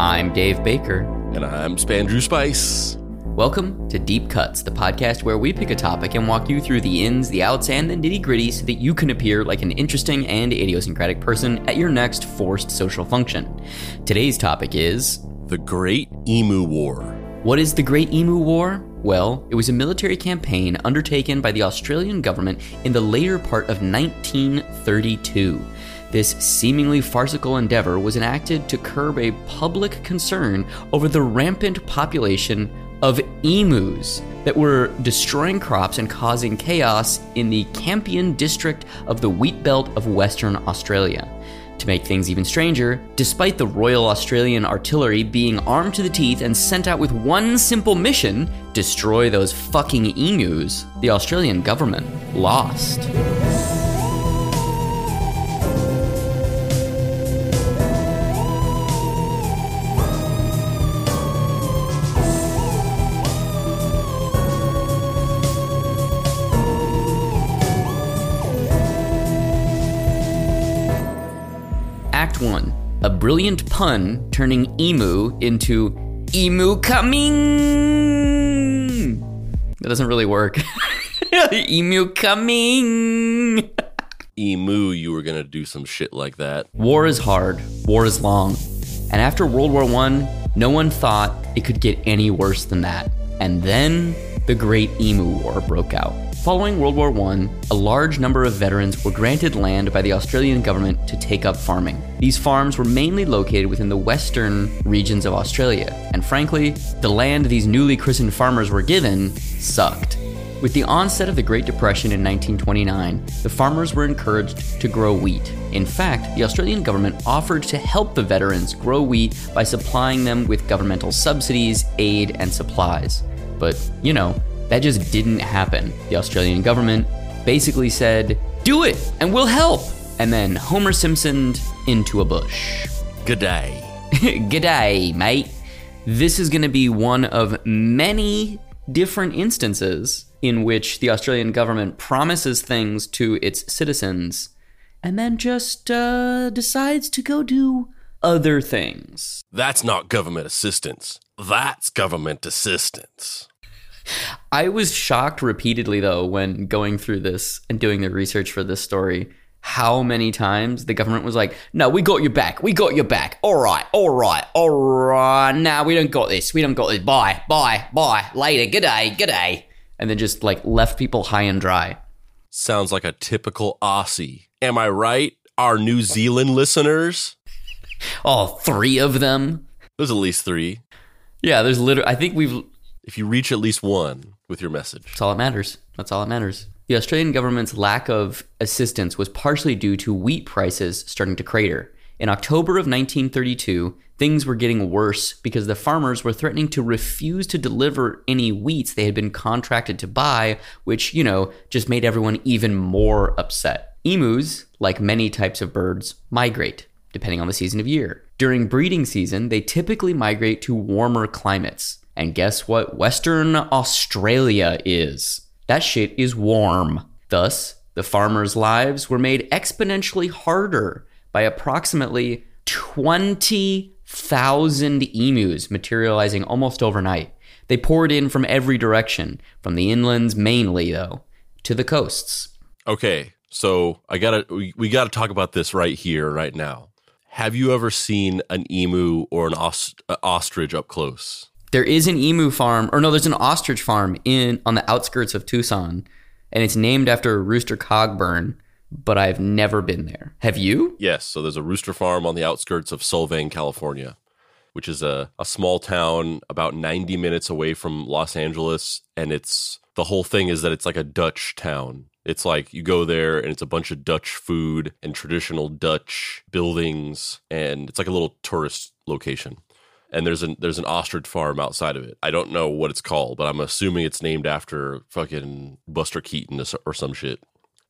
I'm Dave Baker. And I'm Spandrew Spice. Welcome to Deep Cuts, the podcast where we pick a topic and walk you through the ins, the outs, and the nitty gritty so that you can appear like an interesting and idiosyncratic person at your next forced social function. Today's topic is The Great Emu War. What is the Great Emu War? Well, it was a military campaign undertaken by the Australian government in the later part of 1932. This seemingly farcical endeavor was enacted to curb a public concern over the rampant population of emus that were destroying crops and causing chaos in the Campion district of the wheat belt of Western Australia. To make things even stranger, despite the Royal Australian Artillery being armed to the teeth and sent out with one simple mission destroy those fucking emus the Australian government lost. 1 A brilliant pun turning emu into emu coming. That doesn't really work. emu coming. Emu, you were gonna do some shit like that. War is hard, war is long. And after World War I, no one thought it could get any worse than that. And then the Great Emu War broke out. Following World War I, a large number of veterans were granted land by the Australian government to take up farming. These farms were mainly located within the western regions of Australia, and frankly, the land these newly christened farmers were given sucked. With the onset of the Great Depression in 1929, the farmers were encouraged to grow wheat. In fact, the Australian government offered to help the veterans grow wheat by supplying them with governmental subsidies, aid, and supplies. But, you know, that just didn't happen. The Australian government basically said, Do it, and we'll help! And then Homer Simpsoned into a bush. G'day. G'day, mate. This is going to be one of many different instances in which the Australian government promises things to its citizens and then just uh, decides to go do other things. That's not government assistance. That's government assistance. I was shocked repeatedly, though, when going through this and doing the research for this story, how many times the government was like, no, we got your back. We got your back. All right, all right, all right. Nah, we don't got this. We don't got this. Bye, bye, bye. Later. G'day, g'day. And then just like left people high and dry. Sounds like a typical Aussie. Am I right? Our New Zealand listeners? Oh, three of them. There's at least three. Yeah, there's literally, I think we've, If you reach at least one with your message. That's all that matters. That's all that matters. The Australian government's lack of assistance was partially due to wheat prices starting to crater. In October of 1932, things were getting worse because the farmers were threatening to refuse to deliver any wheats they had been contracted to buy, which, you know, just made everyone even more upset. Emus, like many types of birds, migrate, depending on the season of year. During breeding season, they typically migrate to warmer climates. And guess what Western Australia is? That shit is warm. Thus, the farmers' lives were made exponentially harder by approximately 20,000 emus materializing almost overnight. They poured in from every direction, from the inlands mainly, though, to the coasts. Okay, so I gotta we, we gotta talk about this right here, right now. Have you ever seen an emu or an ost- uh, ostrich up close? There is an emu farm, or no, there's an ostrich farm in on the outskirts of Tucson, and it's named after Rooster Cogburn, but I've never been there. Have you? Yes, so there's a rooster farm on the outskirts of Solvang, California, which is a, a small town about 90 minutes away from Los Angeles. And it's the whole thing is that it's like a Dutch town. It's like you go there and it's a bunch of Dutch food and traditional Dutch buildings, and it's like a little tourist location. And there's an there's an ostrich farm outside of it. I don't know what it's called, but I'm assuming it's named after fucking Buster Keaton or some shit.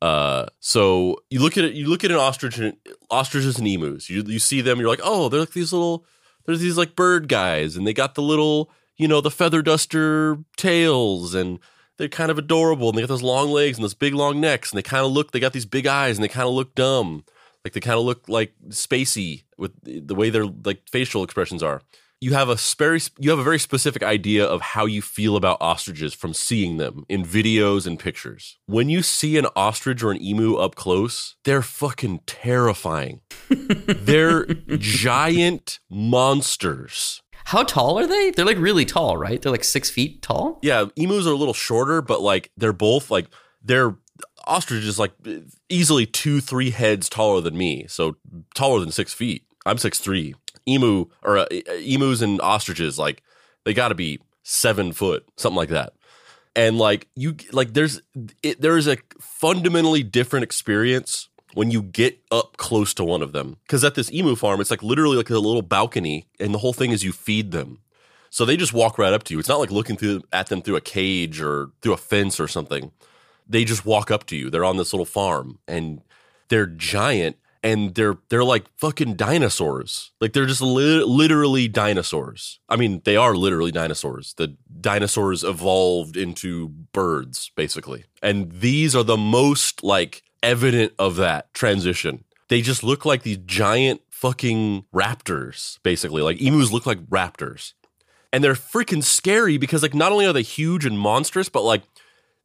Uh, so you look at it, you look at an ostrich, and ostriches and emus. You you see them, you're like, oh, they're like these little, there's these like bird guys, and they got the little, you know, the feather duster tails, and they're kind of adorable, and they got those long legs and those big long necks, and they kind of look, they got these big eyes, and they kind of look dumb. Like they kind of look like spacey with the way their like facial expressions are. You have a very you have a very specific idea of how you feel about ostriches from seeing them in videos and pictures. When you see an ostrich or an emu up close, they're fucking terrifying. they're giant monsters. How tall are they? They're like really tall, right? They're like six feet tall. Yeah, emus are a little shorter, but like they're both like they're ostriches like easily two, three heads taller than me. So taller than six feet. I'm six three emu or uh, emus and ostriches like they got to be seven foot something like that. And like you like there's it, there is a fundamentally different experience when you get up close to one of them. Because at this emu farm it's like literally like a little balcony and the whole thing is you feed them. So they just walk right up to you. It's not like looking through at them through a cage or through a fence or something. They just walk up to you. They're on this little farm and they're giant and they're they're like fucking dinosaurs. Like they're just li- literally dinosaurs. I mean, they are literally dinosaurs. The dinosaurs evolved into birds basically. And these are the most like evident of that transition. They just look like these giant fucking raptors basically. Like emus look like raptors. And they're freaking scary because like not only are they huge and monstrous, but like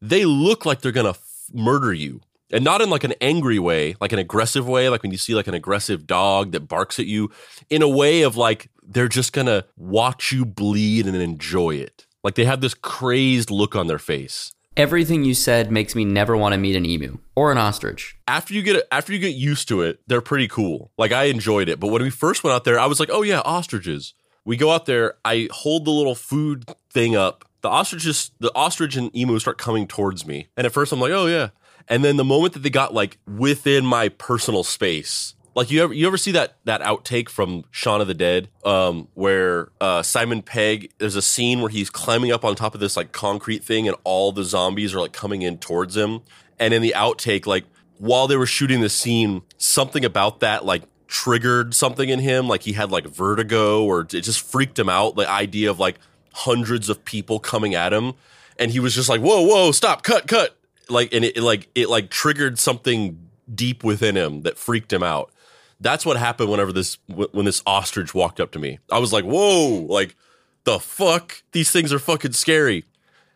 they look like they're going to f- murder you and not in like an angry way, like an aggressive way, like when you see like an aggressive dog that barks at you, in a way of like they're just gonna watch you bleed and enjoy it. Like they have this crazed look on their face. Everything you said makes me never want to meet an emu or an ostrich. After you get after you get used to it, they're pretty cool. Like I enjoyed it, but when we first went out there, I was like, "Oh yeah, ostriches." We go out there, I hold the little food thing up. The ostriches, the ostrich and emu start coming towards me, and at first I'm like, "Oh yeah," And then the moment that they got like within my personal space, like you ever you ever see that that outtake from Shaun of the Dead, um, where uh, Simon Pegg there's a scene where he's climbing up on top of this like concrete thing, and all the zombies are like coming in towards him. And in the outtake, like while they were shooting the scene, something about that like triggered something in him, like he had like vertigo, or it just freaked him out. The idea of like hundreds of people coming at him, and he was just like, "Whoa, whoa, stop, cut, cut!" Like and it, it like it like triggered something deep within him that freaked him out. That's what happened whenever this when this ostrich walked up to me. I was like, "Whoa, like the fuck? These things are fucking scary."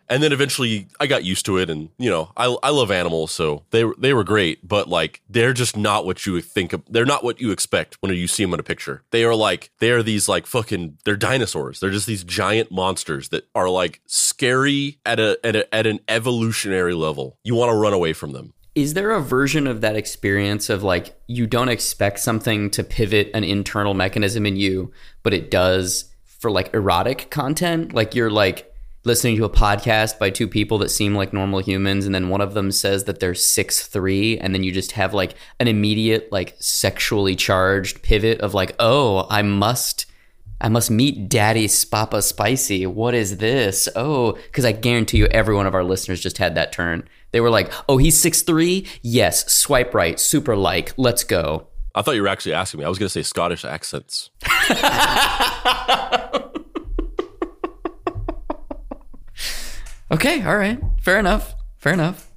And then eventually I got used to it and you know, I I love animals, so they they were great, but like they're just not what you think of. They're not what you expect when you see them in a picture. They are like they are these like fucking they're dinosaurs. They're just these giant monsters that are like scary at a at a, at an evolutionary level. You want to run away from them. Is there a version of that experience of like you don't expect something to pivot an internal mechanism in you, but it does for like erotic content? Like you're like listening to a podcast by two people that seem like normal humans and then one of them says that they're six three and then you just have like an immediate like sexually charged pivot of like oh i must i must meet daddy spapa spicy. What is this? Oh because i guarantee you every one of our listeners just had that turn. They were like oh he's six three? Yes swipe right super like let's go. I thought you were actually asking me. I was going to say Scottish accents. Okay, all right. Fair enough. Fair enough.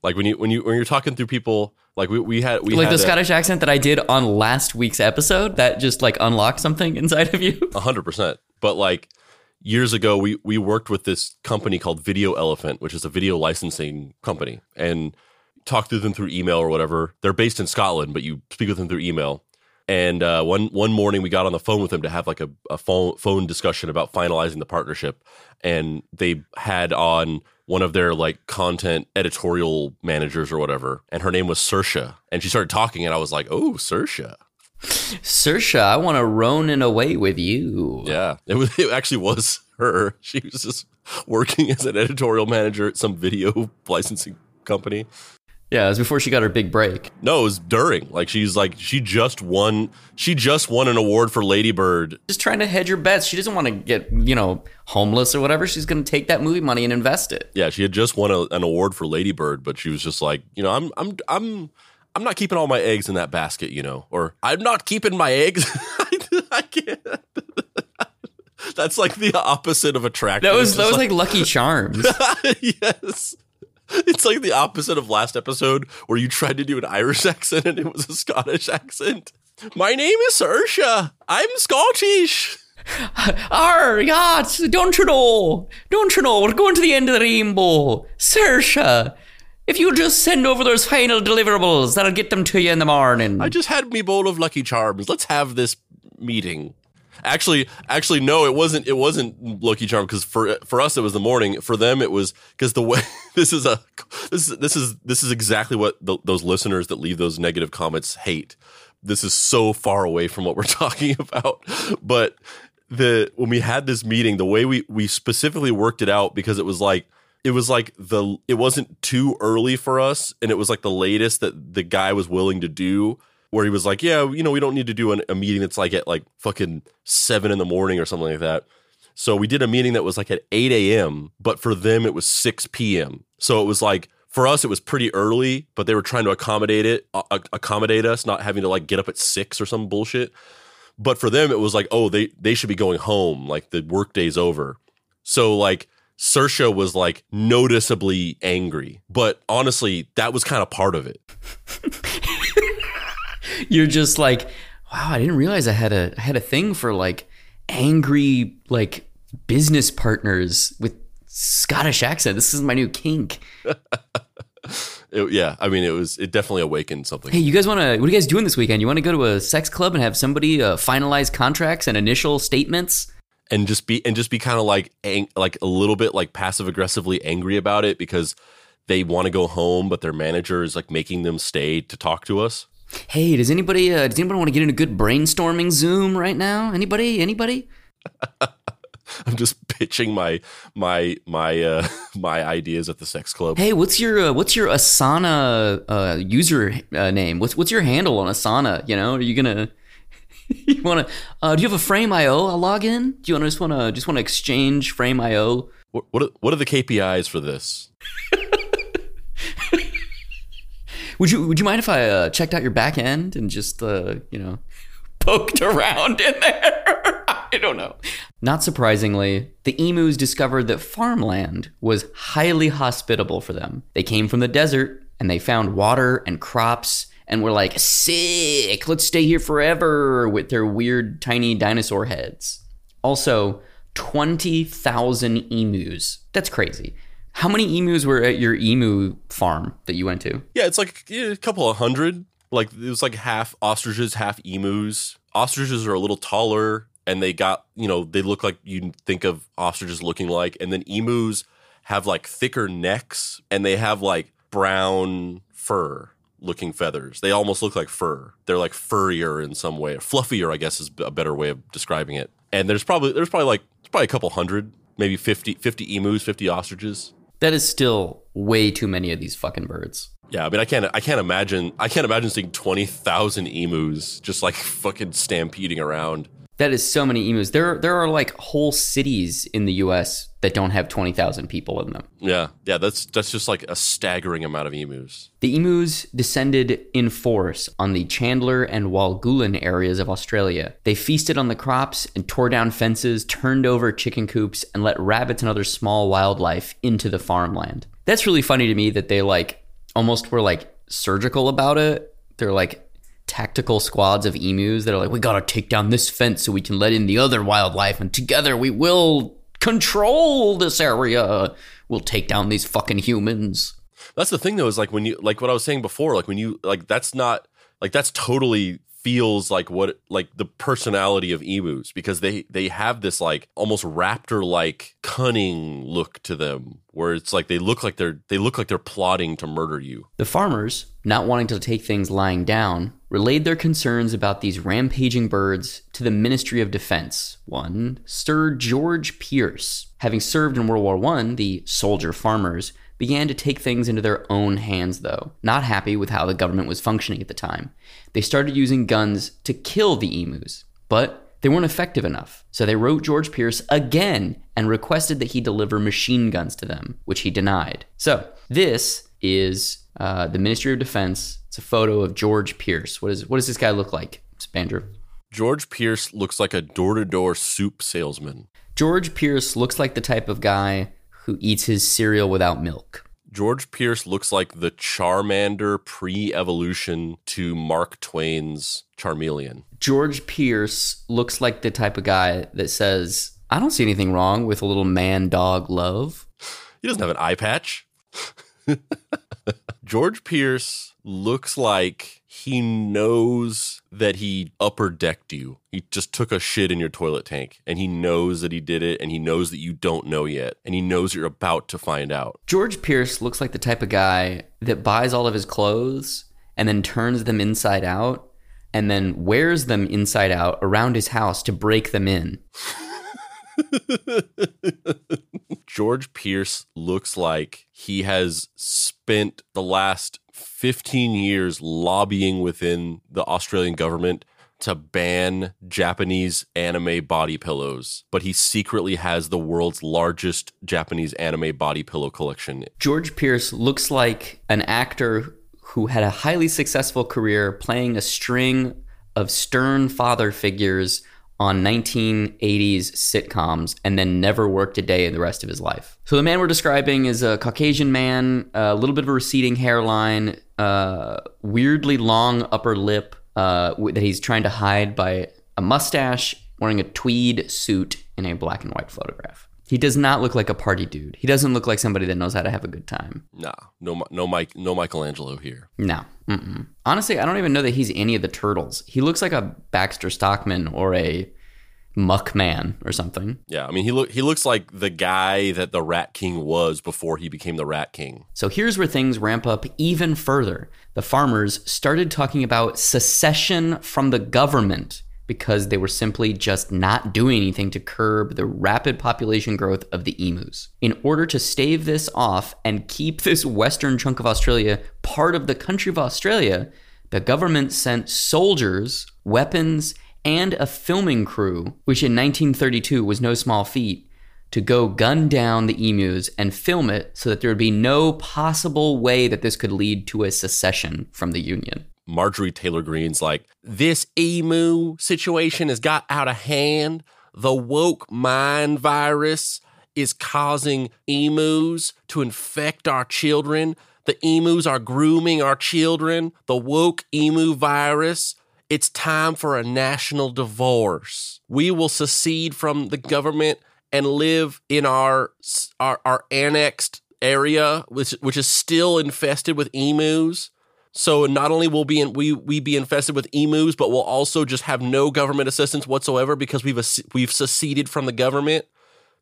Like when you when you when you're talking through people, like we, we had we like had the a- Scottish accent that I did on last week's episode that just like unlocked something inside of you. A hundred percent. But like years ago, we we worked with this company called Video Elephant, which is a video licensing company, and talked to them through email or whatever. They're based in Scotland, but you speak with them through email. And uh, one one morning, we got on the phone with them to have like a, a phone phone discussion about finalizing the partnership. And they had on one of their like content editorial managers or whatever, and her name was Saoirse. And she started talking, and I was like, "Oh, Saoirse." Saoirse, I want to Ronin away with you. Yeah, it was. It actually was her. She was just working as an editorial manager at some video licensing company. Yeah, it was before she got her big break. No, it was during. Like she's like she just won. She just won an award for Lady Bird. Just trying to hedge her bets. She doesn't want to get, you know, homeless or whatever. She's going to take that movie money and invest it. Yeah, she had just won a, an award for Lady Bird, but she was just like, you know, I'm I'm I'm I'm not keeping all my eggs in that basket, you know, or I'm not keeping my eggs. I can't. That's like the opposite of attractive. That was that was like Lucky Charms. yes. it's like the opposite of last episode where you tried to do an Irish accent and it was a Scottish accent. My name is Saoirse. I'm Scottish. Arr, yachts, don't you know? Don't you know? We're going to the end of the rainbow. Saoirse, if you just send over those final deliverables, that'll get them to you in the morning. I just had me bowl of Lucky Charms. Let's have this meeting. Actually, actually, no, it wasn't. It wasn't Lucky Charm because for for us it was the morning. For them, it was because the way this is a this is this is this is exactly what the, those listeners that leave those negative comments hate. This is so far away from what we're talking about, but the when we had this meeting, the way we we specifically worked it out because it was like it was like the it wasn't too early for us, and it was like the latest that the guy was willing to do. Where he was like, yeah, you know, we don't need to do an, a meeting that's like at like fucking seven in the morning or something like that. So we did a meeting that was like at 8 a.m., but for them it was 6 p.m. So it was like for us it was pretty early, but they were trying to accommodate it, uh, accommodate us, not having to like get up at six or some bullshit. But for them it was like, oh, they they should be going home, like the workday's over. So like Saoirse was like noticeably angry, but honestly, that was kind of part of it. You're just like, wow, I didn't realize I had a I had a thing for like angry like business partners with Scottish accent. This is my new kink. It, yeah, I mean, it was it definitely awakened something. Hey, you guys want to? What are you guys doing this weekend? You want to go to a sex club and have somebody uh, finalize contracts and initial statements? and just be and just be kind of like ang- like a little bit like passive aggressively angry about it because they want to go home, but their manager is like making them stay to talk to us. Hey, does anybody uh, does anybody want to get in a good brainstorming Zoom right now? Anybody? Anybody? I'm just pitching my my my uh, my ideas at the sex club. Hey, what's your uh, what's your Asana uh, user uh, name? What's what's your handle on Asana? You know, are you gonna you want to? Uh, do you have a Frame.io? A login? Do you want to just want to just want to exchange Frame.io? What what are, what are the KPIs for this? Would you Would you mind if I uh, checked out your back end and just uh, you know poked around in there? I don't know. Not surprisingly, the emus discovered that farmland was highly hospitable for them. They came from the desert and they found water and crops and were like, sick, let's stay here forever with their weird tiny dinosaur heads. Also, 20,000 emus. That's crazy. How many emus were at your emu farm that you went to? Yeah, it's like a couple of hundred. Like it was like half ostriches, half emus. Ostriches are a little taller and they got, you know, they look like you think of ostriches looking like. And then emus have like thicker necks and they have like brown fur looking feathers. They almost look like fur. They're like furrier in some way. Fluffier, I guess, is a better way of describing it. And there's probably there's probably like there's probably a couple hundred, maybe 50, 50 emus, 50 ostriches. That is still way too many of these fucking birds. Yeah, I mean, I can't, I can't imagine, I can't imagine seeing twenty thousand emus just like fucking stampeding around. That is so many emus. There, there are like whole cities in the U.S. that don't have twenty thousand people in them. Yeah, yeah, that's that's just like a staggering amount of emus. The emus descended in force on the Chandler and Walgoolan areas of Australia. They feasted on the crops and tore down fences, turned over chicken coops, and let rabbits and other small wildlife into the farmland. That's really funny to me that they like almost were like surgical about it. They're like tactical squads of emus that are like, we gotta take down this fence so we can let in the other wildlife, and together we will control this area. We'll take down these fucking humans. That's the thing though, is like when you like what I was saying before, like when you like that's not like that's totally feels like what like the personality of emus because they they have this like almost raptor like cunning look to them where it's like they look like they're they look like they're plotting to murder you. The farmers, not wanting to take things lying down, relayed their concerns about these rampaging birds to the Ministry of Defense. One, Sir George Pearce. having served in World War I, the soldier farmers began to take things into their own hands, though, not happy with how the government was functioning at the time. They started using guns to kill the emus, but they weren't effective enough. So they wrote George Pearce again and requested that he deliver machine guns to them, which he denied. So this is uh, the Ministry of Defense. It's a photo of George Pearce. What, is, what does this guy look like, Andrew? George Pearce looks like a door to door soup salesman. George Pearce looks like the type of guy who eats his cereal without milk. George Pearce looks like the Charmander pre-evolution to Mark Twain's Charmeleon. George Pearce looks like the type of guy that says, I don't see anything wrong with a little man dog love. He doesn't have an eye patch. George Pearce looks like he knows that he upper decked you. He just took a shit in your toilet tank and he knows that he did it and he knows that you don't know yet and he knows you're about to find out. George Pearce looks like the type of guy that buys all of his clothes and then turns them inside out and then wears them inside out around his house to break them in. George Pearce looks like he has spent the last 15 years lobbying within the Australian government to ban Japanese anime body pillows, but he secretly has the world's largest Japanese anime body pillow collection. George Pierce looks like an actor who had a highly successful career playing a string of stern father figures on 1980s sitcoms and then never worked a day in the rest of his life. So the man we're describing is a Caucasian man, a little bit of a receding hairline, uh, weirdly long upper lip uh, that he's trying to hide by a mustache, wearing a tweed suit in a black and white photograph. He does not look like a party dude. He doesn't look like somebody that knows how to have a good time. Nah, no, no, Mike, no Michelangelo here. No. Mm-mm. Honestly, I don't even know that he's any of the turtles. He looks like a Baxter Stockman or a Muckman or something. Yeah, I mean he look he looks like the guy that the Rat King was before he became the Rat King. So here's where things ramp up even further. The farmers started talking about secession from the government because they were simply just not doing anything to curb the rapid population growth of the emus. In order to stave this off and keep this western chunk of Australia part of the country of Australia, the government sent soldiers, weapons, and a filming crew, which in 1932 was no small feat, to go gun down the emus and film it so that there would be no possible way that this could lead to a secession from the Union. Marjorie Taylor Greene's like, this emu situation has got out of hand. The woke mind virus is causing emus to infect our children. The emus are grooming our children. The woke emu virus. It's time for a national divorce. We will secede from the government and live in our our, our annexed area, which which is still infested with emus. So not only will be in, we we be infested with emus, but we'll also just have no government assistance whatsoever because we've we've seceded from the government.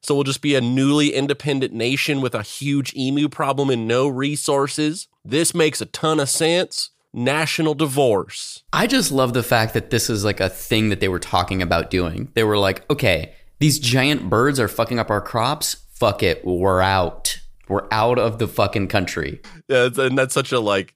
So we'll just be a newly independent nation with a huge emu problem and no resources. This makes a ton of sense. National divorce. I just love the fact that this is like a thing that they were talking about doing. They were like, okay, these giant birds are fucking up our crops. Fuck it, we're out. We're out of the fucking country. Yeah, and that's such a like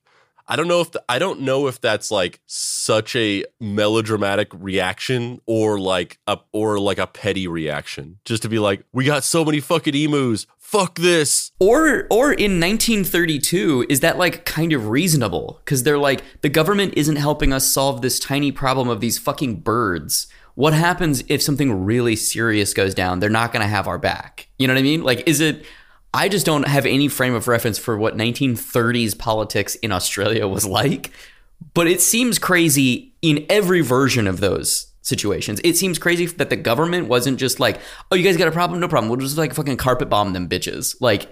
I don't know if the, I don't know if that's like such a melodramatic reaction or like a or like a petty reaction. Just to be like, we got so many fucking emus. Fuck this. Or or in 1932 is that like kind of reasonable cuz they're like the government isn't helping us solve this tiny problem of these fucking birds. What happens if something really serious goes down? They're not going to have our back. You know what I mean? Like is it I just don't have any frame of reference for what 1930s politics in Australia was like. But it seems crazy in every version of those situations. It seems crazy that the government wasn't just like, oh, you guys got a problem? No problem. We'll just like fucking carpet bomb them bitches. Like,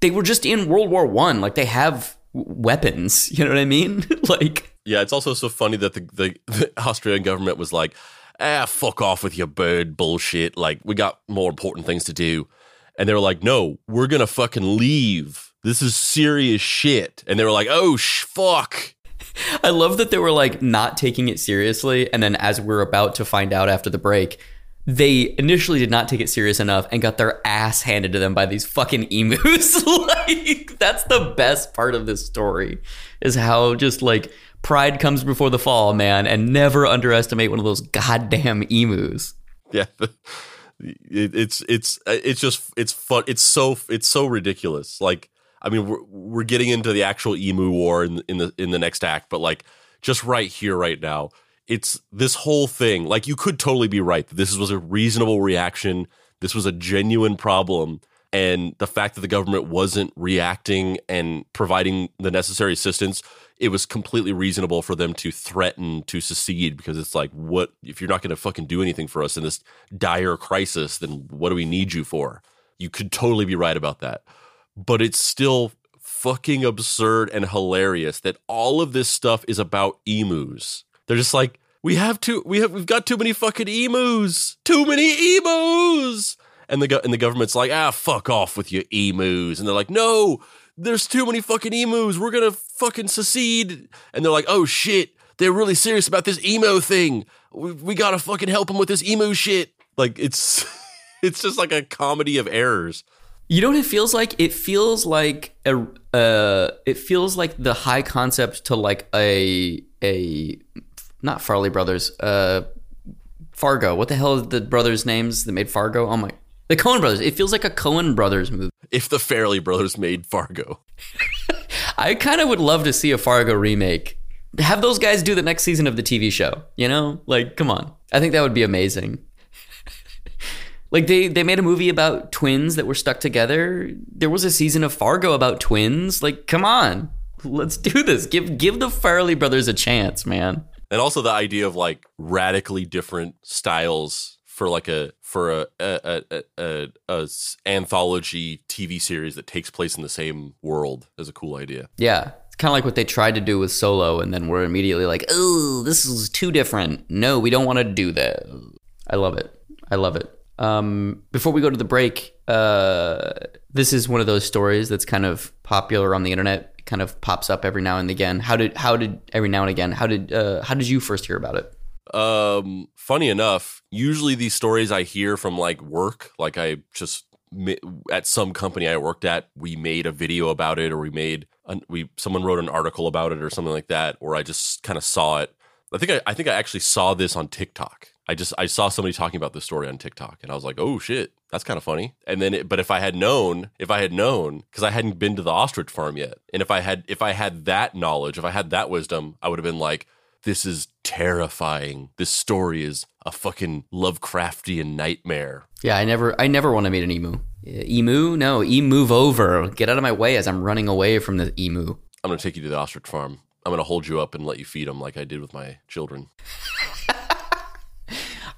they were just in World War One. Like, they have weapons. You know what I mean? like, yeah, it's also so funny that the, the, the Australian government was like, ah, fuck off with your bird bullshit. Like, we got more important things to do and they were like, "No, we're gonna fucking leave. This is serious shit." And they were like, "Oh, sh- fuck." I love that they were like not taking it seriously, and then as we're about to find out after the break, they initially did not take it serious enough and got their ass handed to them by these fucking emus. like that's the best part of this story is how just like pride comes before the fall, man, and never underestimate one of those goddamn emus. Yeah. it, it's it's uh, it's just it's fun. It's so it's so ridiculous. Like I mean, we're we're getting into the actual emu war in in the in the next act, but like just right here, right now, it's this whole thing. Like you could totally be right. This was a reasonable reaction. This was a genuine problem And the fact that the government wasn't reacting and providing the necessary assistance, it was completely reasonable for them to threaten to secede because it's like, what if you're not going to fucking do anything for us in this dire crisis? Then what do we need you for? You could totally be right about that. But it's still fucking absurd and hilarious that all of this stuff is about emus. They're just like, we have too we have, we've got too many fucking emus, too many emus. And the, and the government's like, ah, fuck off with your emus. And they're like, no, there's too many fucking emus. We're to fucking secede. And they're like, oh shit, they're really serious about this emo thing. We, we got to fucking help them with this emu shit. Like it's, it's just like a comedy of errors. You know what it feels like? It feels like a uh, it feels like the high concept to like a a not Farrelly Brothers, uh, Fargo. What the hell are the brothers' names that made Fargo? Oh my, the Coen Brothers. It feels like a Coen Brothers movie. If the Farrelly brothers made Fargo, I kind of would love to see a Fargo remake. Have those guys do the next season of the TV show. You know, like come on. I think that would be amazing. Like they they made a movie about twins that were stuck together. There was a season of Fargo about twins. Like, come on. Let's do this. Give give the Farrelly brothers a chance, man. And also the idea of like radically different styles for like a for a a, a, a, a anthology TV series that takes place in the same world is a cool idea. Yeah. It's kind of like what they tried to do with Solo and then we're immediately like, "Oh, this is too different. No, we don't want to do that." I love it. I love it. Um, before we go to the break, uh, this is one of those stories that's kind of popular on the internet. Kind of pops up every now and again. How did how did every now and again? How did uh, how did you first hear about it? Um, funny enough, usually these stories I hear from like work, like I just at some company I worked at, we made a video about it, or we made we someone wrote an article about it, or something like that, or I just kind of saw it. I think I, I think I actually saw this on TikTok I just I saw somebody talking about this story on TikTok and I was like, "Oh shit, that's kind of funny." And then it, but if I had known, if I had known cuz I hadn't been to the ostrich farm yet. And if I had if I had that knowledge, if I had that wisdom, I would have been like, "This is terrifying. This story is a fucking Lovecraftian nightmare." Yeah, I never I never want to meet an emu. Emu? No, emu over. Get out of my way as I'm running away from the emu. I'm going to take you to the ostrich farm. I'm going to hold you up and let you feed them like I did with my children.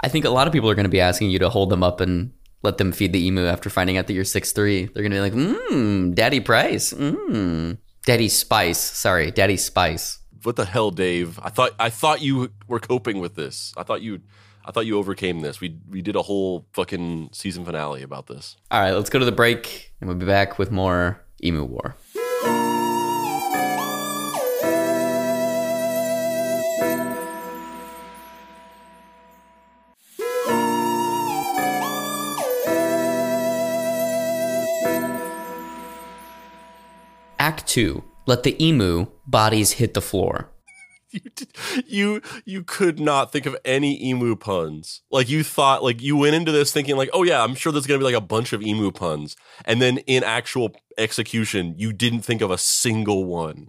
I think a lot of people are going to be asking you to hold them up and let them feed the emu after finding out that you're six three. They're going to be like, mmm, Daddy Price. Mmm. Daddy Spice. Sorry, Daddy Spice. What the hell, Dave? I thought I thought you were coping with this. I thought you I thought you overcame this. We we did a whole fucking season finale about this. All right, let's go to the break and we'll be back with more Emu War. Act 2 Let the emu bodies hit the floor. You, you you could not think of any emu puns. Like you thought, like you went into this thinking, like, oh yeah, I'm sure there's gonna be like a bunch of emu puns, and then in actual execution, you didn't think of a single one.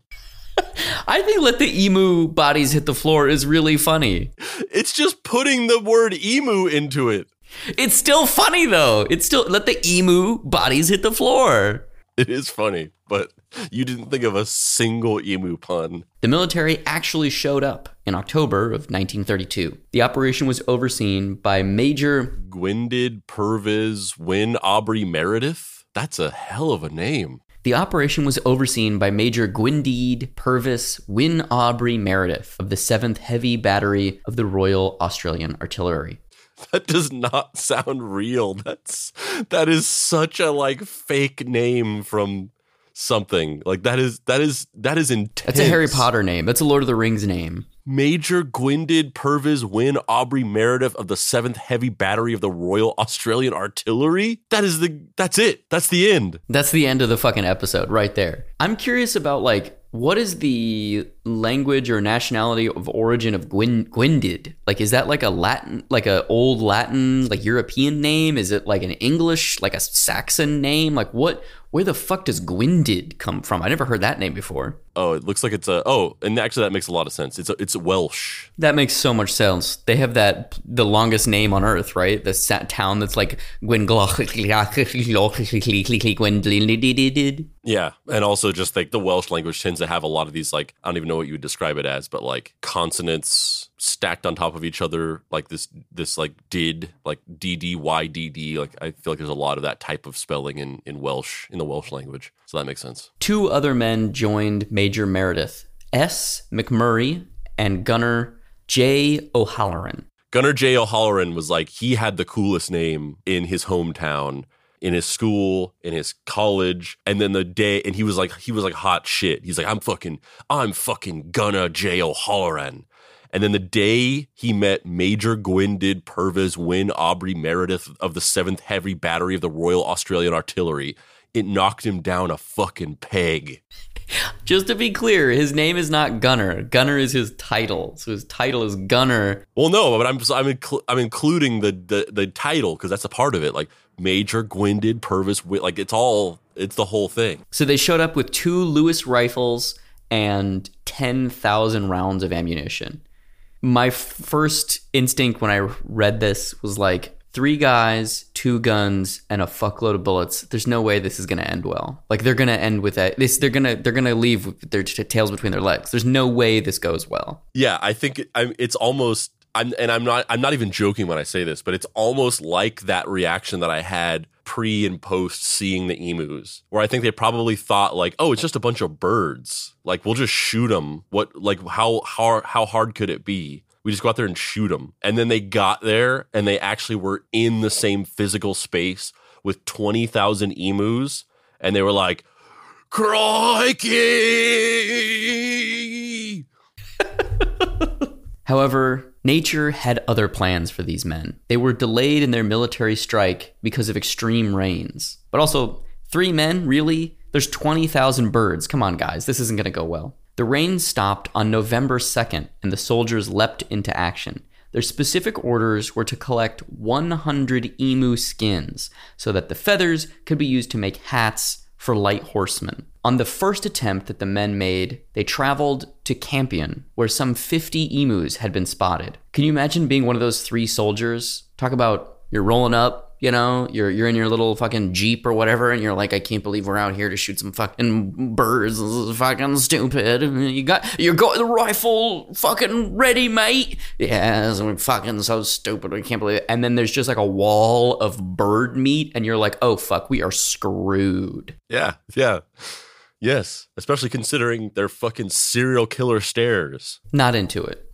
I think "Let the emu bodies hit the floor" is really funny. It's just putting the word emu into it. It's still funny though. It's still "Let the emu bodies hit the floor." It is funny, but you didn't think of a single emu pun. The military actually showed up in October of 1932. The operation was overseen by Major Gwendid Purves Wynne Aubrey Meredith. That's a hell of a name. The operation was overseen by Major Gwendid Purves Wynne Aubrey Meredith of the 7th Heavy Battery of the Royal Australian Artillery. That does not sound real. That's that is such a like fake name from something. Like that is that is that is intense. That's a Harry Potter name. That's a Lord of the Rings name. Major Gwendid Purves Wynne Aubrey Meredith of the 7th Heavy Battery of the Royal Australian Artillery. That is the that's it. That's the end. That's the end of the fucking episode right there. I'm curious about like what is the language or nationality of origin of Gwyn, Gwendid? Like, is that like a Latin, like a old Latin, like European name? Is it like an English, like a Saxon name? Like, what where the fuck does Gwendid come from? I never heard that name before. Oh, it looks like it's a. Oh, and actually, that makes a lot of sense. It's a, it's Welsh. That makes so much sense. They have that the longest name on earth, right? The sa- town that's like Gwendid. Yeah, and also just like the Welsh language tends to have a lot of these like I don't even know what you would describe it as, but like consonants stacked on top of each other, like this this like did like d d y d d. Like I feel like there's a lot of that type of spelling in in Welsh in the Welsh language, so that makes sense. Two other men joined Major Meredith: S. McMurray and Gunner J. O'Halloran. Gunnar J. O'Halloran was like he had the coolest name in his hometown, in his school, in his college, and then the day and he was like he was like hot shit. He's like I'm fucking I'm fucking Gunnar J. O'Halloran. And then the day he met Major Gwendid Purves Wynne Aubrey Meredith of the 7th Heavy Battery of the Royal Australian Artillery, it knocked him down a fucking peg. Just to be clear, his name is not Gunner. Gunner is his title. So his title is Gunner. Well, no, but I'm I'm inclu- I'm including the the, the title because that's a part of it. Like Major Gwendid Purves, like it's all it's the whole thing. So they showed up with two Lewis rifles and 10,000 rounds of ammunition. My first instinct when I read this was like three guys, two guns, and a fuckload of bullets. There's no way this is to end well. Like they're to end with that. This they're to they're to leave with their t- tails between their legs. There's no way this goes well. Yeah, I think it's almost. I'm, and I'm not. I'm not even joking when I say this, but it's almost like that reaction that I had pre and post seeing the emus, where I think they probably thought like, "Oh, it's just a bunch of birds. Like we'll just shoot them. What? Like how how how hard could it be? We just go out there and shoot them." And then they got there, and they actually were in the same physical space with twenty thousand emus, and they were like, "Crikey!" However, nature had other plans for these men. They were delayed in their military strike because of extreme rains. But also, three men, really? There's 20,000 birds. Come on, guys, this isn't going to go well. The rain stopped on November 2nd, and the soldiers leapt into action. Their specific orders were to collect 100 emu skins so that the feathers could be used to make hats for light horsemen. On the first attempt that the men made, they traveled to Campion, where some 50 emus had been spotted. Can you imagine being one of those three soldiers? Talk about you're rolling up, you know, you're you're in your little fucking jeep or whatever, and you're like, I can't believe we're out here to shoot some fucking birds. This is fucking stupid. You got you got the rifle fucking ready, mate. Yeah, we're fucking so stupid. I can't believe it. And then there's just like a wall of bird meat, and you're like, oh fuck, we are screwed. Yeah, yeah. Yes, especially considering their fucking serial killer stares. Not into it.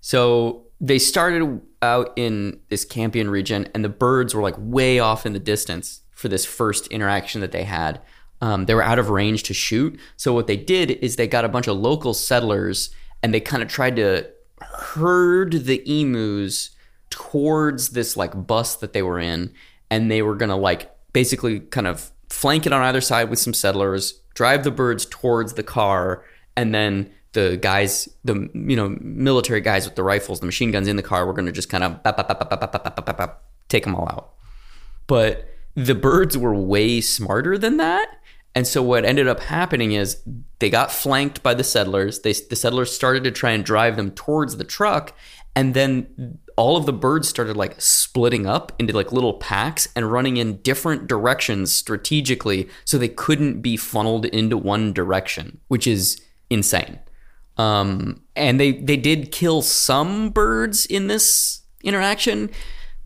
So they started out in this Campion region, and the birds were like way off in the distance for this first interaction that they had. Um, they were out of range to shoot. So what they did is they got a bunch of local settlers, and they kind of tried to herd the emus towards this like bus that they were in, and they were gonna like basically kind of flank it on either side with some settlers, drive the birds towards the car, and then the guys, the you know military guys with the rifles, the machine guns in the car. We're going to just kind of take them all out. But the birds were way smarter than that. And so what ended up happening is they got flanked by the settlers. They, the settlers started to try and drive them towards the truck, and then all of the birds started like splitting up into like little packs and running in different directions strategically so they couldn't be funneled into one direction, which is insane. Um, and they they did kill some birds in this interaction,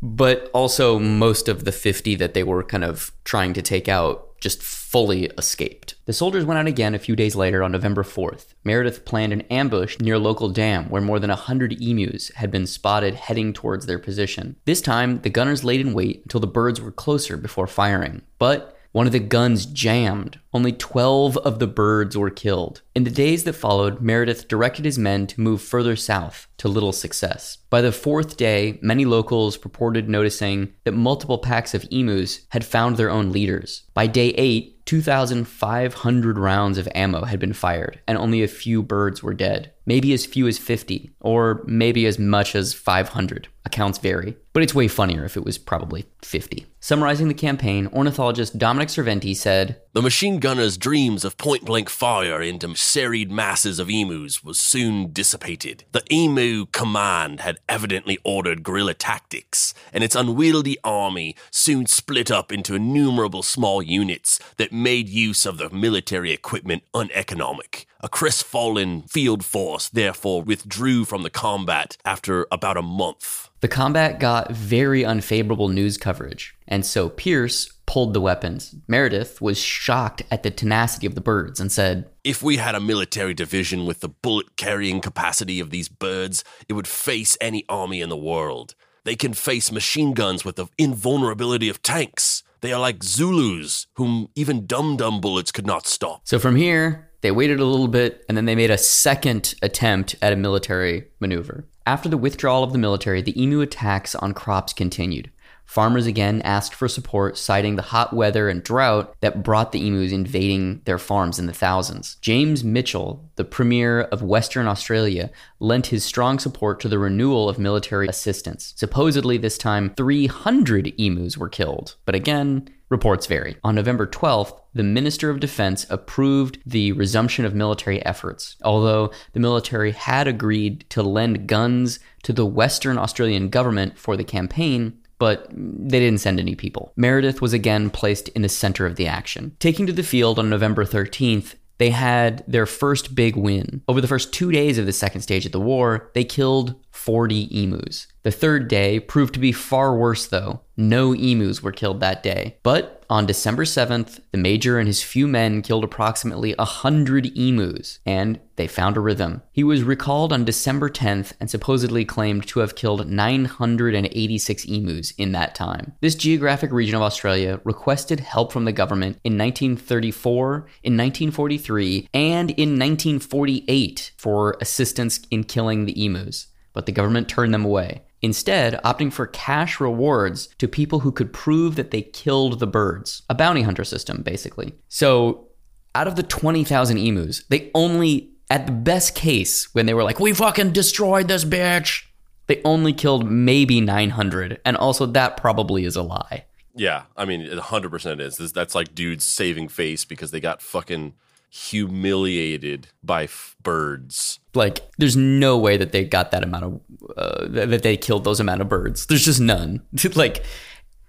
but also most of the 50 that they were kind of trying to take out just fully escaped. The soldiers went out again a few days later on November 4th. Meredith planned an ambush near a local dam where more than 100 emus had been spotted heading towards their position. This time, the gunners laid in wait until the birds were closer before firing. But one of the guns jammed. Only 12 of the birds were killed. In the days that followed, Meredith directed his men to move further south, to little success. By the fourth day, many locals reported noticing that multiple packs of emus had found their own leaders. By day 8, 2,500 rounds of ammo had been fired, and only a few birds were dead. Maybe as few as 50, or maybe as much as 500. Accounts vary, but it's way funnier if it was probably 50. Summarizing the campaign, ornithologist Dominic Serventy said The machine gunner's dreams of point blank fire into serried masses of emus was soon dissipated. The emu command had evidently ordered guerrilla tactics, and its unwieldy army soon split up into innumerable small units that made use of the military equipment uneconomic. A crestfallen field force therefore withdrew from the combat after about a month. The combat got very unfavorable news coverage, and so Pearce pulled the weapons. Meredith was shocked at the tenacity of the birds and said, If we had a military division with the bullet carrying capacity of these birds, it would face any army in the world. They can face machine guns with the invulnerability of tanks. They are like Zulus, whom even dum dum bullets could not stop. So from here, they waited a little bit and then they made a second attempt at a military maneuver. After the withdrawal of the military, the emu attacks on crops continued. Farmers again asked for support, citing the hot weather and drought that brought the emus invading their farms in the thousands. James Mitchell, the Premier of Western Australia, lent his strong support to the renewal of military assistance. Supposedly, this time, 300 emus were killed. But again, Reports vary. On November 12th, the Minister of Defense approved the resumption of military efforts, although the military had agreed to lend guns to the Western Australian government for the campaign. But they didn't send any people. Meredith was again placed in the center of the action. Taking to the field on November 13th, they had their first big win. Over the first two days of the second stage of the war, they killed 40 emus. The third day proved to be far worse, though. No emus were killed that day. But on December 7th, the major and his few men killed approximately 100 emus, and they found a rhythm. He was recalled on December 10th and supposedly claimed to have killed 986 emus in that time. This geographic region of Australia requested help from the government in 1934, in 1943, and in 1948 for assistance in killing the emus but the government turned them away, instead, opting for cash rewards to people who could prove that they killed the birds. A bounty hunter system, basically. So, out of the 20,000 emus, they only, at the best case, when they were like, we fucking destroyed this bitch, they only killed maybe 900. And also, that probably is a lie. Yeah, I mean, 100% is. That's like dudes saving face because they got fucking humiliated by f- birds. Like, there's no way that they got that amount of, uh, that they killed those amount of birds. There's just none. like,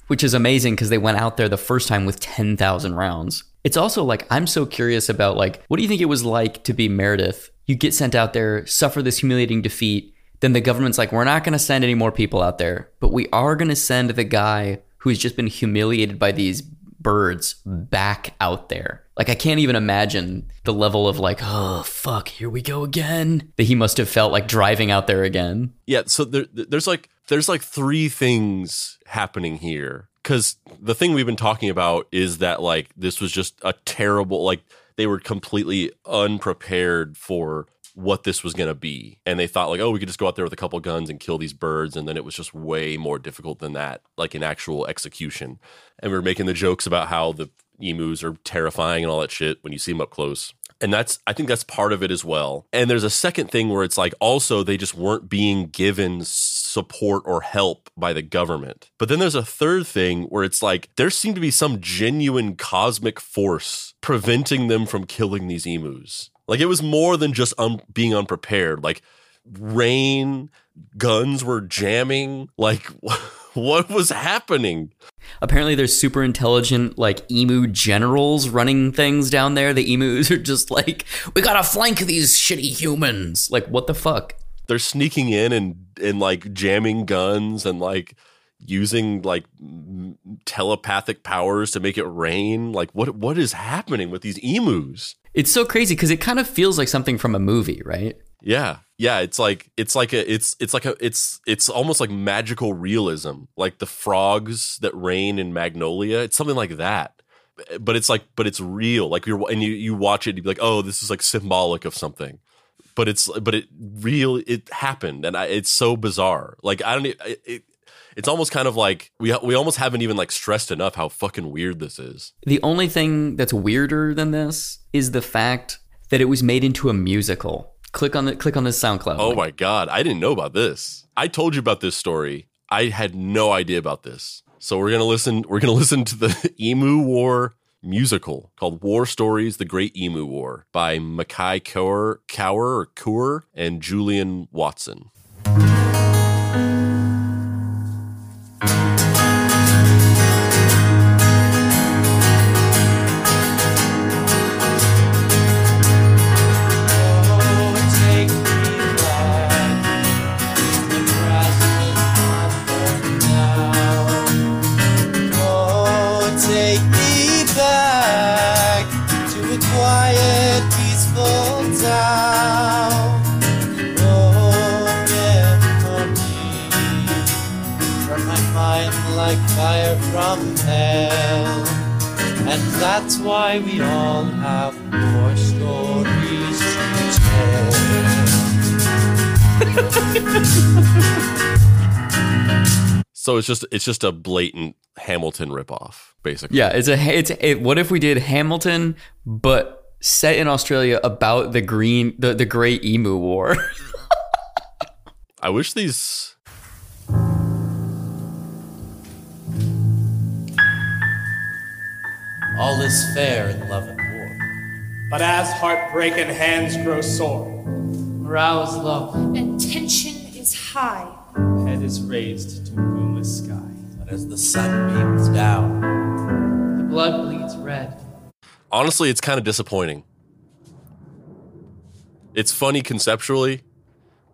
which is amazing because they went out there the first time with 10,000 rounds. It's also like, I'm so curious about, like, what do you think it was like to be Meredith? You get sent out there, suffer this humiliating defeat. Then the government's like, we're not going to send any more people out there, but we are going to send the guy who's just been humiliated by these birds back out there. Like I can't even imagine the level of like, oh fuck, here we go again. That he must have felt like driving out there again. Yeah, so there, there's like there's like three things happening here cuz the thing we've been talking about is that like this was just a terrible like they were completely unprepared for what this was going to be. And they thought like, oh, we could just go out there with a couple guns and kill these birds and then it was just way more difficult than that, like in actual execution. And we are making the jokes about how the emus are terrifying and all that shit when you see them up close. And that's I think that's part of it as well. And there's a second thing where it's like also they just weren't being given support or help by the government. But then there's a third thing where it's like there seemed to be some genuine cosmic force preventing them from killing these emus. Like it was more than just un- being unprepared. Like rain, guns were jamming. Like what was happening? Apparently, there's super intelligent like emu generals running things down there. The emus are just like, we gotta flank these shitty humans. Like, what the fuck? They're sneaking in and and like jamming guns and like using like telepathic powers to make it rain. Like, what what is happening with these emus? It's so crazy because it kind of feels like something from a movie, right? Yeah. Yeah, it's like it's like a it's it's like a it's it's almost like magical realism. Like the frogs that rain in Magnolia. It's something like that. But it's like but it's real. Like you're and you you watch it you be like, "Oh, this is like symbolic of something." But it's but it real it happened and I, it's so bizarre. Like I don't it, it's almost kind of like we we almost haven't even like stressed enough how fucking weird this is. The only thing that's weirder than this is the fact that it was made into a musical. Click on the click on this SoundCloud. Oh link. my god, I didn't know about this. I told you about this story. I had no idea about this. So we're gonna listen. We're gonna listen to the Emu War musical called War Stories: The Great Emu War by Mackay Cower, Cower or Coor and Julian Watson. From hell. And that's why we all have more stories to tell. So it's just it's just a blatant Hamilton ripoff, basically. Yeah, it's a it's it, what if we did Hamilton but set in Australia about the green the the Great Emu War. I wish these. All is fair in love and war. But as heartbreak and hands grow sore, Morale is low, and tension is high. head is raised to a moonless sky. but as the sun beams down, the blood bleeds red. Honestly, it's kind of disappointing. It's funny conceptually,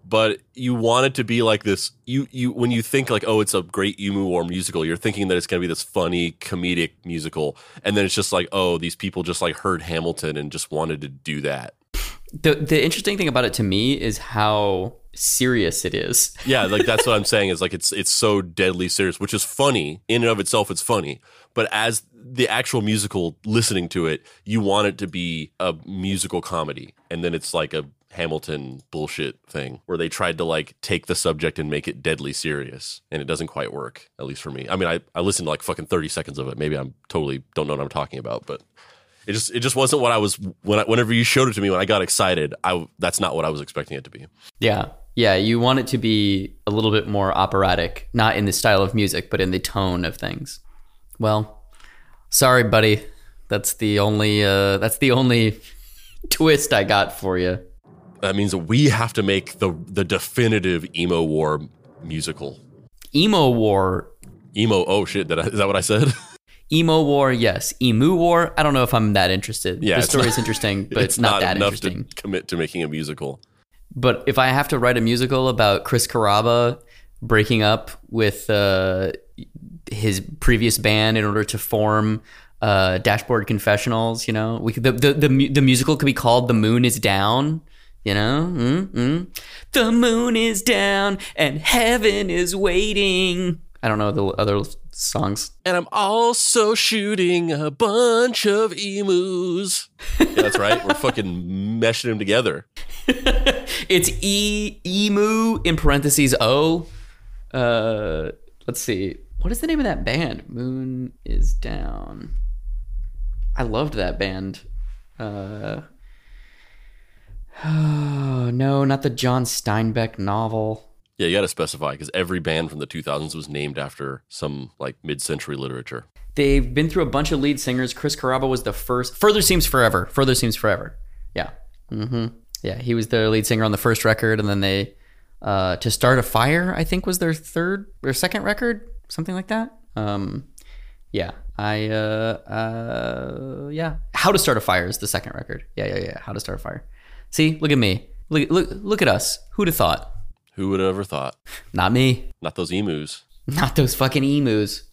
but you want it to be like this. You you when you think like, oh, it's a great Emu War musical, you're thinking that it's gonna be this funny comedic musical, and then it's just like, oh, these people just like heard Hamilton and just wanted to do that. the the interesting thing about it to me is how serious it is. Yeah, like that's what I'm saying is like it's it's so deadly serious, which is funny in and of itself. It's funny, but as the actual musical, listening to it, you want it to be a musical comedy, and then it's like a Hamilton bullshit thing where they tried to like take the subject and make it deadly serious, and it doesn't quite work. At least for me. I mean, I I listened to like fucking 30 seconds of it. Maybe I'm totally don't know what I'm talking about, but. It just it just wasn't what I was when I, whenever you showed it to me when I got excited. I that's not what I was expecting it to be. Yeah. Yeah, you want it to be a little bit more operatic, not in the style of music, but in the tone of things. Well, sorry buddy. That's the only uh that's the only twist I got for you. That means that we have to make the the definitive emo war musical. Emo War Emo. Oh shit! Did I, is that what I said? Emo War, yes. Emu War, I don't know if I'm that interested. Yeah, the story story's not- interesting, but it's, not, that enough interesting. to commit to making a musical. But if I have to write a musical about Chris Carrabba breaking up with uh, his previous band in order to form uh, Dashboard Confessionals, you know, we could, the, the the the musical could be called "The Moon Is Down." You know, mm mm. the moon is down and heaven is waiting. I don't know the other songs. And I'm also shooting a bunch of emus. yeah, that's right. We're fucking meshing them together. it's E emu in parentheses O. Uh, let's see. What is the name of that band? Moon is down. I loved that band. Uh, oh, no, not the John Steinbeck novel. Yeah, you got to specify because every band from the 2000s was named after some like mid-century literature. They've been through a bunch of lead singers. Chris Carrabba was the first. Further Seems Forever. Further Seems Forever. Yeah. hmm Yeah, he was the lead singer on the first record, and then they, uh, To Start a Fire, I think was their third or second record, something like that. Um, yeah, I, uh, uh, yeah. How to Start a Fire is the second record. Yeah, yeah, yeah. How to Start a Fire. See, look at me. Look, look, look at us. Who'd have thought? Who would have ever thought? Not me. Not those emus. Not those fucking emus.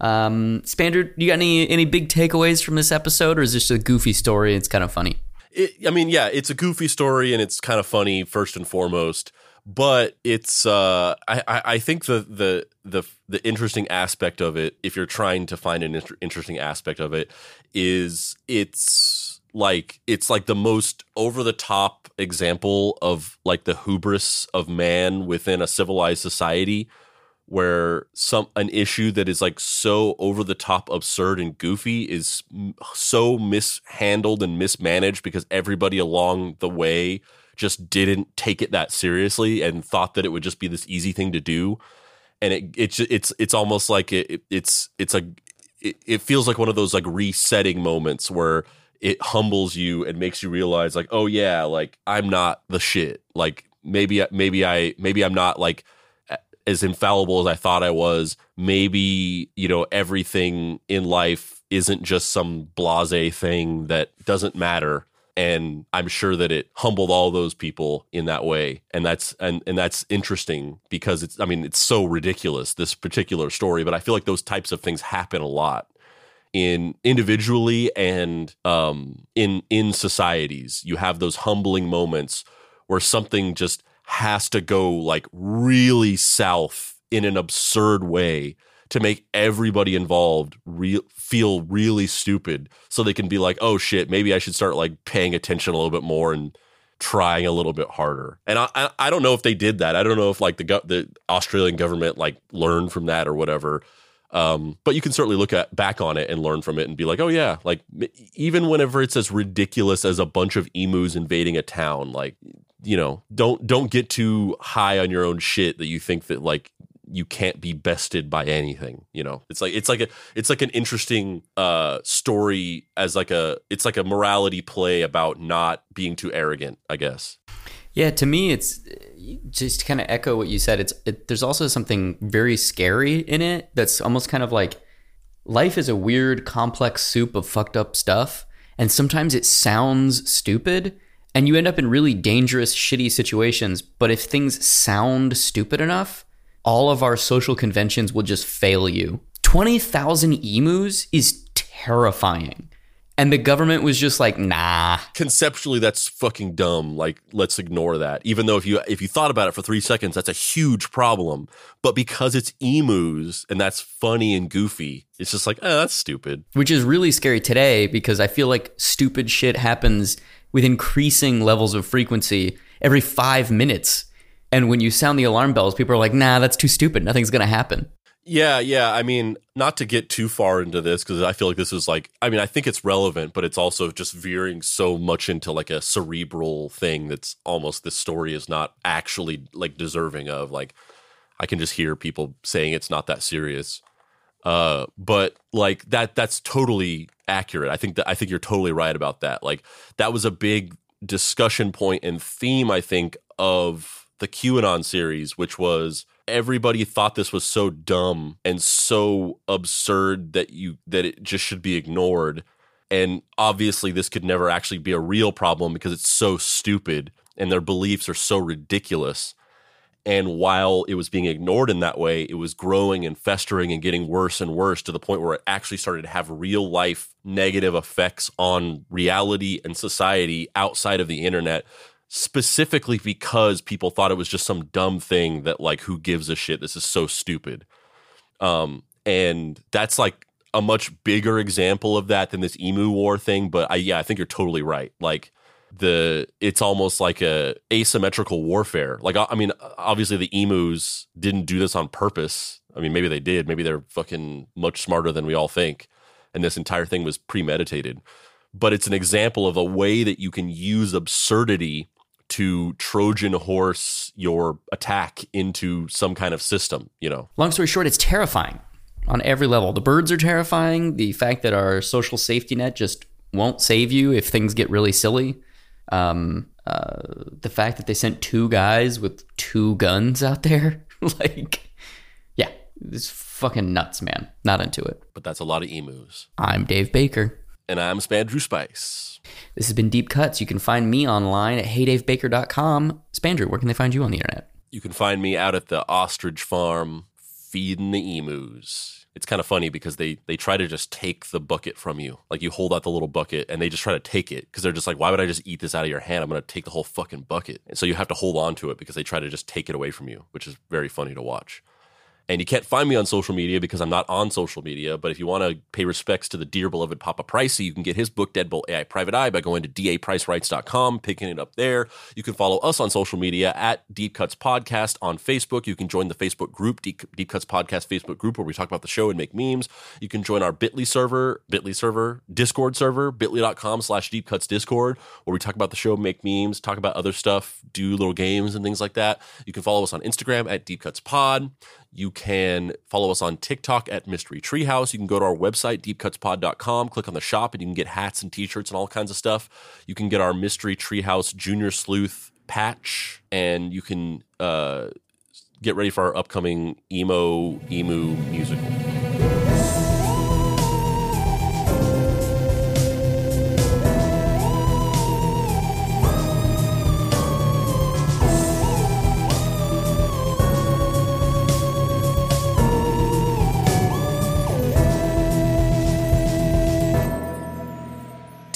Um, Spander, you got any any big takeaways from this episode, or is this just a goofy story? It's kind of funny. It, I mean, yeah, it's a goofy story and it's kind of funny first and foremost. But it's, uh, I, I I think the the the the interesting aspect of it, if you're trying to find an inter- interesting aspect of it, is it's like it's like the most over the top example of like the hubris of man within a civilized society where some an issue that is like so over the top absurd and goofy is so mishandled and mismanaged because everybody along the way just didn't take it that seriously and thought that it would just be this easy thing to do. And it it's it's it's almost like it, it's it's a it, it feels like one of those like resetting moments where it humbles you and makes you realize like oh yeah like i'm not the shit. Like maybe maybe i maybe i'm not like as infallible as i thought i was. Maybe you know everything in life isn't just some blase thing that doesn't matter. And i'm sure that it humbled all those people in that way. And that's and and that's interesting because it's i mean it's so ridiculous this particular story but i feel like those types of things happen a lot in individually and um, in in societies. You have those humbling moments where something just has to go like really south in an absurd way to make everybody involved re- feel really stupid so they can be like oh shit maybe i should start like paying attention a little bit more and trying a little bit harder and i i, I don't know if they did that i don't know if like the the australian government like learned from that or whatever um, but you can certainly look at back on it and learn from it and be like, oh yeah, like even whenever it's as ridiculous as a bunch of emus invading a town, like you know, don't don't get too high on your own shit that you think that like you can't be bested by anything you know? It's like it's like a it's like an interesting uh story as like a it's like a morality play about not being too arrogant i guess yeah, to me, it's just to kind of echo what you said. It's it, there's also something very scary in it. That's almost kind of like life is a weird, complex soup of fucked up stuff, and sometimes it sounds stupid, and you end up in really dangerous, shitty situations. But if things sound stupid enough, all of our social conventions will just fail you. Twenty thousand emus is terrifying. And the government was just like, nah. Conceptually, that's fucking dumb. Like, let's ignore that. Even though if you if you thought about it for three seconds, that's a huge problem. But because it's emus and that's funny and goofy, it's just like, oh, that's stupid. Which is really scary today because I feel like stupid shit happens with increasing levels of frequency every five minutes. And when you sound the alarm bells, people are like, nah, that's too stupid. Nothing's going to happen. Yeah, yeah. I mean, not to get too far into this because I feel like this is like, I mean, I think it's relevant, but it's also just veering so much into like a cerebral thing that's almost this story is not actually like deserving of. Like, I can just hear people saying it's not that serious. Uh, but like that, that's totally accurate. I think that I think you're totally right about that. Like, that was a big discussion point and theme, I think, of the QAnon series, which was everybody thought this was so dumb and so absurd that you that it just should be ignored. And obviously this could never actually be a real problem because it's so stupid and their beliefs are so ridiculous. And while it was being ignored in that way it was growing and festering and getting worse and worse to the point where it actually started to have real life negative effects on reality and society outside of the internet specifically because people thought it was just some dumb thing that like who gives a shit? This is so stupid. Um and that's like a much bigger example of that than this emu war thing but I, yeah i think you're totally right. Like the it's almost like a asymmetrical warfare. Like i mean obviously the emus didn't do this on purpose. I mean maybe they did. Maybe they're fucking much smarter than we all think and this entire thing was premeditated. But it's an example of a way that you can use absurdity to Trojan horse your attack into some kind of system, you know. Long story short, it's terrifying on every level. The birds are terrifying. The fact that our social safety net just won't save you if things get really silly. Um, uh, the fact that they sent two guys with two guns out there, like, yeah, it's fucking nuts, man. Not into it. But that's a lot of emus. I'm Dave Baker. And I'm Spandrew Spice. This has been Deep Cuts. You can find me online at heydavebaker.com. Spandrew, where can they find you on the internet? You can find me out at the ostrich farm feeding the emus. It's kind of funny because they they try to just take the bucket from you. Like you hold out the little bucket and they just try to take it because they're just like, why would I just eat this out of your hand? I'm going to take the whole fucking bucket. And so you have to hold on to it because they try to just take it away from you, which is very funny to watch. And you can't find me on social media because I'm not on social media. But if you want to pay respects to the dear beloved Papa Pricey, you can get his book, Deadbolt AI Private Eye, by going to dapricerights.com, picking it up there. You can follow us on social media at Deep Cuts Podcast on Facebook. You can join the Facebook group, Deep, Cuts Podcast Facebook group, where we talk about the show and make memes. You can join our Bitly server, Bitly server, Discord server, bit.ly.com slash Deep Cuts Discord, where we talk about the show, make memes, talk about other stuff, do little games and things like that. You can follow us on Instagram at Deep Cuts Pod. You can follow us on TikTok at Mystery Treehouse. You can go to our website, deepcutspod.com, click on the shop, and you can get hats and t shirts and all kinds of stuff. You can get our Mystery Treehouse Junior Sleuth patch, and you can uh, get ready for our upcoming emo emu musical.